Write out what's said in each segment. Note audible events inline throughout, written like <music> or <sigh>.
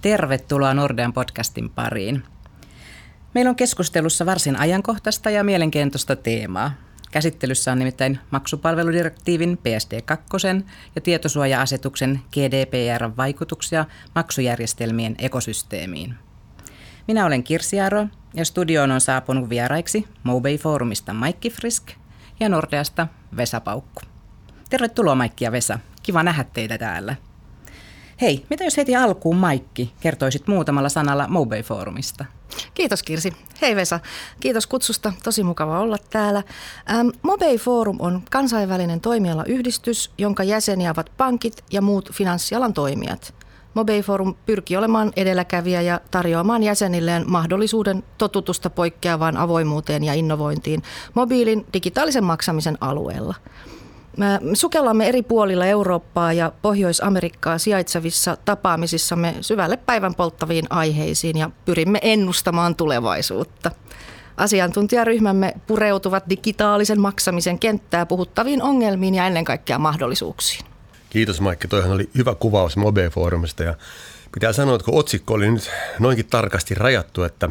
Tervetuloa Nordean podcastin pariin. Meillä on keskustelussa varsin ajankohtaista ja mielenkiintoista teemaa. Käsittelyssä on nimittäin maksupalveludirektiivin PSD2 ja tietosuoja-asetuksen GDPR vaikutuksia maksujärjestelmien ekosysteemiin. Minä olen Kirsi Aro ja studioon on saapunut vieraiksi Mobile Forumista Maikki Frisk ja Nordeasta Vesa Paukku. Tervetuloa Maikki ja Vesa. Kiva nähdä teitä täällä. Hei, mitä jos heti alkuun Maikki kertoisit muutamalla sanalla Mobile Forumista? Kiitos Kirsi. Hei Vesa. Kiitos kutsusta. Tosi mukava olla täällä. Ähm, Mobile Forum on kansainvälinen toimialayhdistys, jonka jäseniä ovat pankit ja muut finanssialan toimijat. Mobile Forum pyrkii olemaan edelläkävijä ja tarjoamaan jäsenilleen mahdollisuuden totutusta poikkeavaan avoimuuteen ja innovointiin mobiilin digitaalisen maksamisen alueella – sukellamme eri puolilla Eurooppaa ja Pohjois-Amerikkaa sijaitsevissa tapaamisissamme syvälle päivän polttaviin aiheisiin ja pyrimme ennustamaan tulevaisuutta. Asiantuntijaryhmämme pureutuvat digitaalisen maksamisen kenttää puhuttaviin ongelmiin ja ennen kaikkea mahdollisuuksiin. Kiitos Maikki, toihan oli hyvä kuvaus Mobe-foorumista ja pitää sanoa, että kun otsikko oli nyt noinkin tarkasti rajattu, että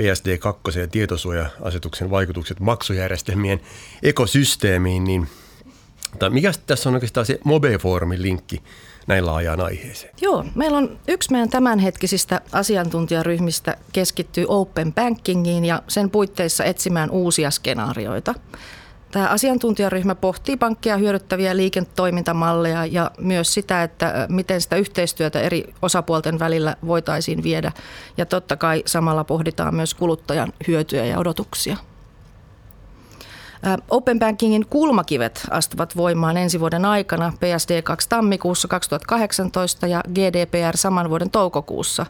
PSD2 ja tietosuoja-asetuksen vaikutukset maksujärjestelmien ekosysteemiin, niin – tai mikä tässä on oikeastaan se Mobe-foorumin linkki näin laajaan aiheeseen? Joo, meillä on yksi meidän tämänhetkisistä asiantuntijaryhmistä keskittyy Open Bankingiin ja sen puitteissa etsimään uusia skenaarioita. Tämä asiantuntijaryhmä pohtii pankkia hyödyttäviä liiketoimintamalleja ja myös sitä, että miten sitä yhteistyötä eri osapuolten välillä voitaisiin viedä. Ja totta kai samalla pohditaan myös kuluttajan hyötyjä ja odotuksia. Open Bankingin kulmakivet astuvat voimaan ensi vuoden aikana PSD2 tammikuussa 2018 ja GDPR saman vuoden toukokuussa.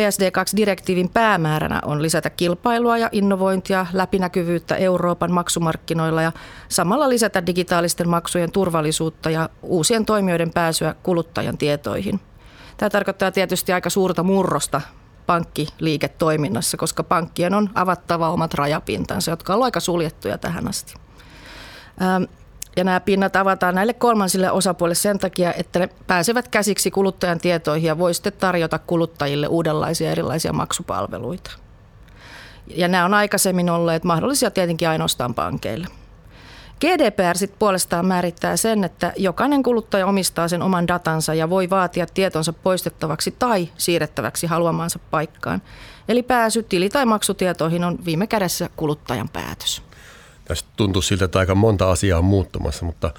PSD2-direktiivin päämääränä on lisätä kilpailua ja innovointia, läpinäkyvyyttä Euroopan maksumarkkinoilla ja samalla lisätä digitaalisten maksujen turvallisuutta ja uusien toimijoiden pääsyä kuluttajan tietoihin. Tämä tarkoittaa tietysti aika suurta murrosta pankkiliiketoiminnassa, koska pankkien on avattava omat rajapintansa, jotka ovat aika suljettuja tähän asti. Ja nämä pinnat avataan näille kolmansille osapuolille sen takia, että ne pääsevät käsiksi kuluttajan tietoihin ja voi sitten tarjota kuluttajille uudenlaisia erilaisia maksupalveluita. Ja nämä on aikaisemmin olleet mahdollisia tietenkin ainoastaan pankeille. GDPR sitten puolestaan määrittää sen, että jokainen kuluttaja omistaa sen oman datansa ja voi vaatia tietonsa poistettavaksi tai siirrettäväksi haluamaansa paikkaan. Eli pääsy tili- tai maksutietoihin on viime kädessä kuluttajan päätös. Tästä tuntuu siltä, että aika monta asiaa on muuttumassa, mutta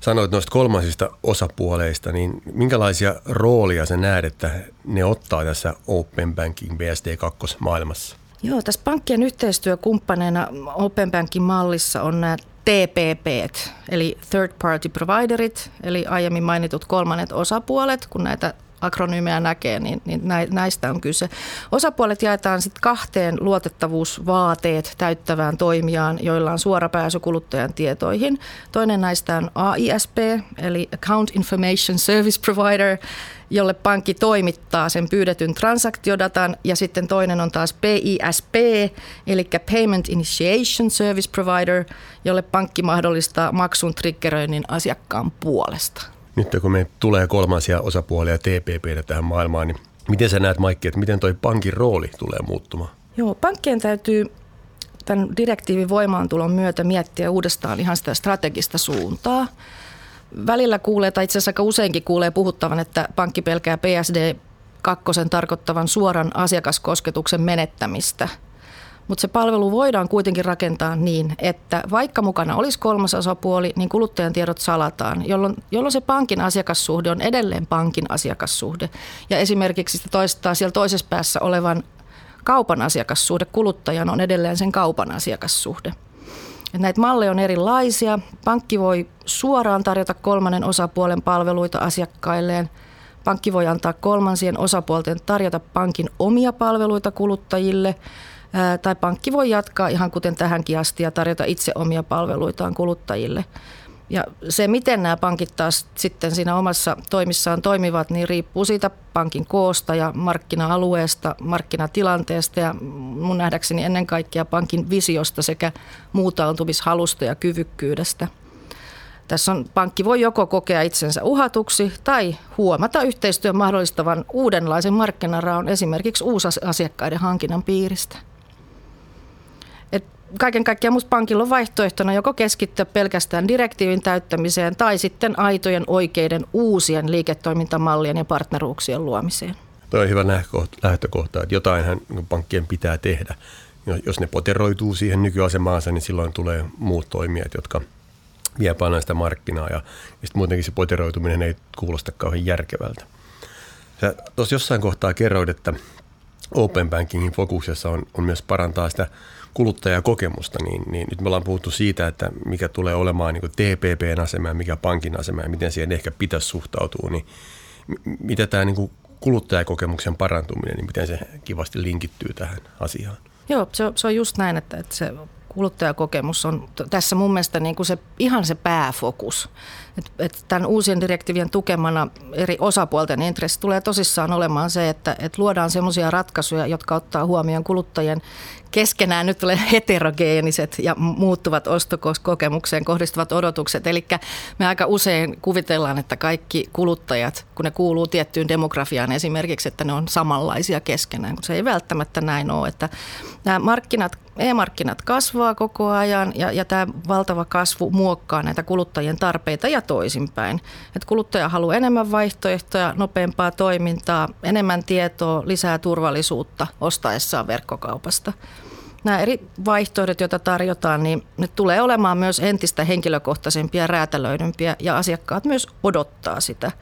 sanoit noista kolmansista osapuoleista, niin minkälaisia roolia sä näet, että ne ottaa tässä Open Banking BSD2 maailmassa? Joo, tässä pankkien yhteistyökumppaneina Open Bankin mallissa on nämä TPP, eli Third Party Providerit, eli aiemmin mainitut kolmannet osapuolet, kun näitä akronyymejä näkee, niin, niin näistä on kyse. Osapuolet jaetaan sitten kahteen luotettavuusvaateet täyttävään toimijaan, joilla on suora pääsy kuluttajan tietoihin. Toinen näistä on AISP, eli Account Information Service Provider, jolle pankki toimittaa sen pyydetyn transaktiodatan ja sitten toinen on taas PISP, eli Payment Initiation Service Provider, jolle pankki mahdollistaa maksun triggeröinnin asiakkaan puolesta. Nyt kun me tulee kolmansia osapuolia TPPtä tähän maailmaan, niin miten sä näet Maikki, että miten toi pankin rooli tulee muuttumaan? Joo, pankkien täytyy tämän direktiivin voimaantulon myötä miettiä uudestaan ihan sitä strategista suuntaa välillä kuulee, tai itse asiassa aika useinkin kuulee puhuttavan, että pankki pelkää PSD kakkosen tarkoittavan suoran asiakaskosketuksen menettämistä. Mutta se palvelu voidaan kuitenkin rakentaa niin, että vaikka mukana olisi kolmas osapuoli, niin kuluttajan tiedot salataan, jolloin, jolloin se pankin asiakassuhde on edelleen pankin asiakassuhde. Ja esimerkiksi sitä toistaa siellä toisessa päässä olevan kaupan asiakassuhde kuluttajan on edelleen sen kaupan asiakassuhde. Et näitä malleja on erilaisia. Pankki voi suoraan tarjota kolmannen osapuolen palveluita asiakkailleen. Pankki voi antaa kolmansien osapuolten tarjota pankin omia palveluita kuluttajille. Tai pankki voi jatkaa ihan kuten tähänkin asti ja tarjota itse omia palveluitaan kuluttajille. Ja se, miten nämä pankit taas sitten siinä omassa toimissaan toimivat, niin riippuu siitä pankin koosta ja markkina-alueesta, markkinatilanteesta ja mun nähdäkseni ennen kaikkea pankin visiosta sekä muutautumishalusta ja kyvykkyydestä. Tässä on, pankki voi joko kokea itsensä uhatuksi tai huomata yhteistyön mahdollistavan uudenlaisen markkinaraon esimerkiksi uusasiakkaiden hankinnan piiristä. Kaiken kaikkiaan minusta pankilla on vaihtoehtona joko keskittyä pelkästään direktiivin täyttämiseen tai sitten aitojen oikeiden uusien liiketoimintamallien ja partneruuksien luomiseen. Tuo on hyvä lähtökohta, että jotainhan pankkien pitää tehdä. Jos ne poteroituu siihen nykyasemaansa, niin silloin tulee muut toimijat, jotka vie paljon sitä markkinaa ja, ja sitten muutenkin se poteroituminen ei kuulosta kauhean järkevältä. Sä tuossa jossain kohtaa kerroit, että Open Bankingin fokuksessa on, on myös parantaa sitä kuluttajakokemusta, niin, niin nyt me ollaan puhuttu siitä, että mikä tulee olemaan niin TPPn asema ja mikä pankin asema ja miten siihen ehkä pitäisi suhtautua, niin mitä tämä niin kuluttajakokemuksen parantuminen, niin miten se kivasti linkittyy tähän asiaan? Joo, se on, se on just näin, että, että se kuluttajakokemus on tässä mun mielestä niin kuin se, ihan se pääfokus. Et, et tämän uusien direktiivien tukemana eri osapuolten intressi tulee tosissaan olemaan se, että et luodaan sellaisia ratkaisuja, jotka ottaa huomioon kuluttajien keskenään nyt tulee heterogeeniset ja muuttuvat ostokokemukseen kohdistuvat odotukset. Eli me aika usein kuvitellaan, että kaikki kuluttajat, kun ne kuuluu tiettyyn demografiaan esimerkiksi, että ne on samanlaisia keskenään, kun se ei välttämättä näin ole. Että nämä markkinat, e-markkinat kasvaa koko ajan ja, ja tämä valtava kasvu muokkaa näitä kuluttajien tarpeita ja toisinpäin. Että kuluttaja haluaa enemmän vaihtoehtoja, nopeampaa toimintaa, enemmän tietoa, lisää turvallisuutta ostaessaan verkkokaupasta nämä eri vaihtoehdot, joita tarjotaan, niin ne tulee olemaan myös entistä henkilökohtaisempia, räätälöidympiä ja asiakkaat myös odottaa sitä.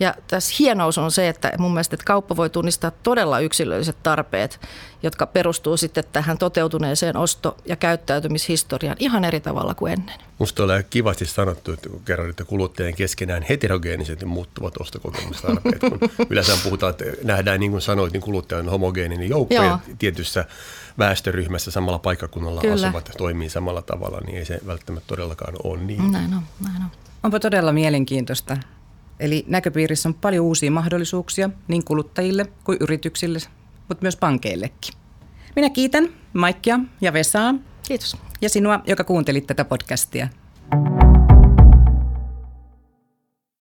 Ja tässä hienous on se, että mun mielestä että kauppa voi tunnistaa todella yksilölliset tarpeet, jotka perustuu sitten tähän toteutuneeseen osto- ja käyttäytymishistoriaan ihan eri tavalla kuin ennen. Musta oli kivasti sanottu, että kun kerran, että kuluttajien keskenään heterogeeniset ja muuttuvat ostokokemustarpeet. Kun <laughs> yleensä puhutaan, että nähdään niin kuin sanoit, niin kuluttajan homogeeninen joukko Joo. ja tietyssä väestöryhmässä samalla paikkakunnalla Kyllä. asuvat toimii samalla tavalla, niin ei se välttämättä todellakaan ole niin. Näin on, näin on. Onpa todella mielenkiintoista. Eli näköpiirissä on paljon uusia mahdollisuuksia niin kuluttajille kuin yrityksille, mutta myös pankeillekin. Minä kiitän Maikkia ja Vesaa. Kiitos. Ja sinua, joka kuuntelit tätä podcastia.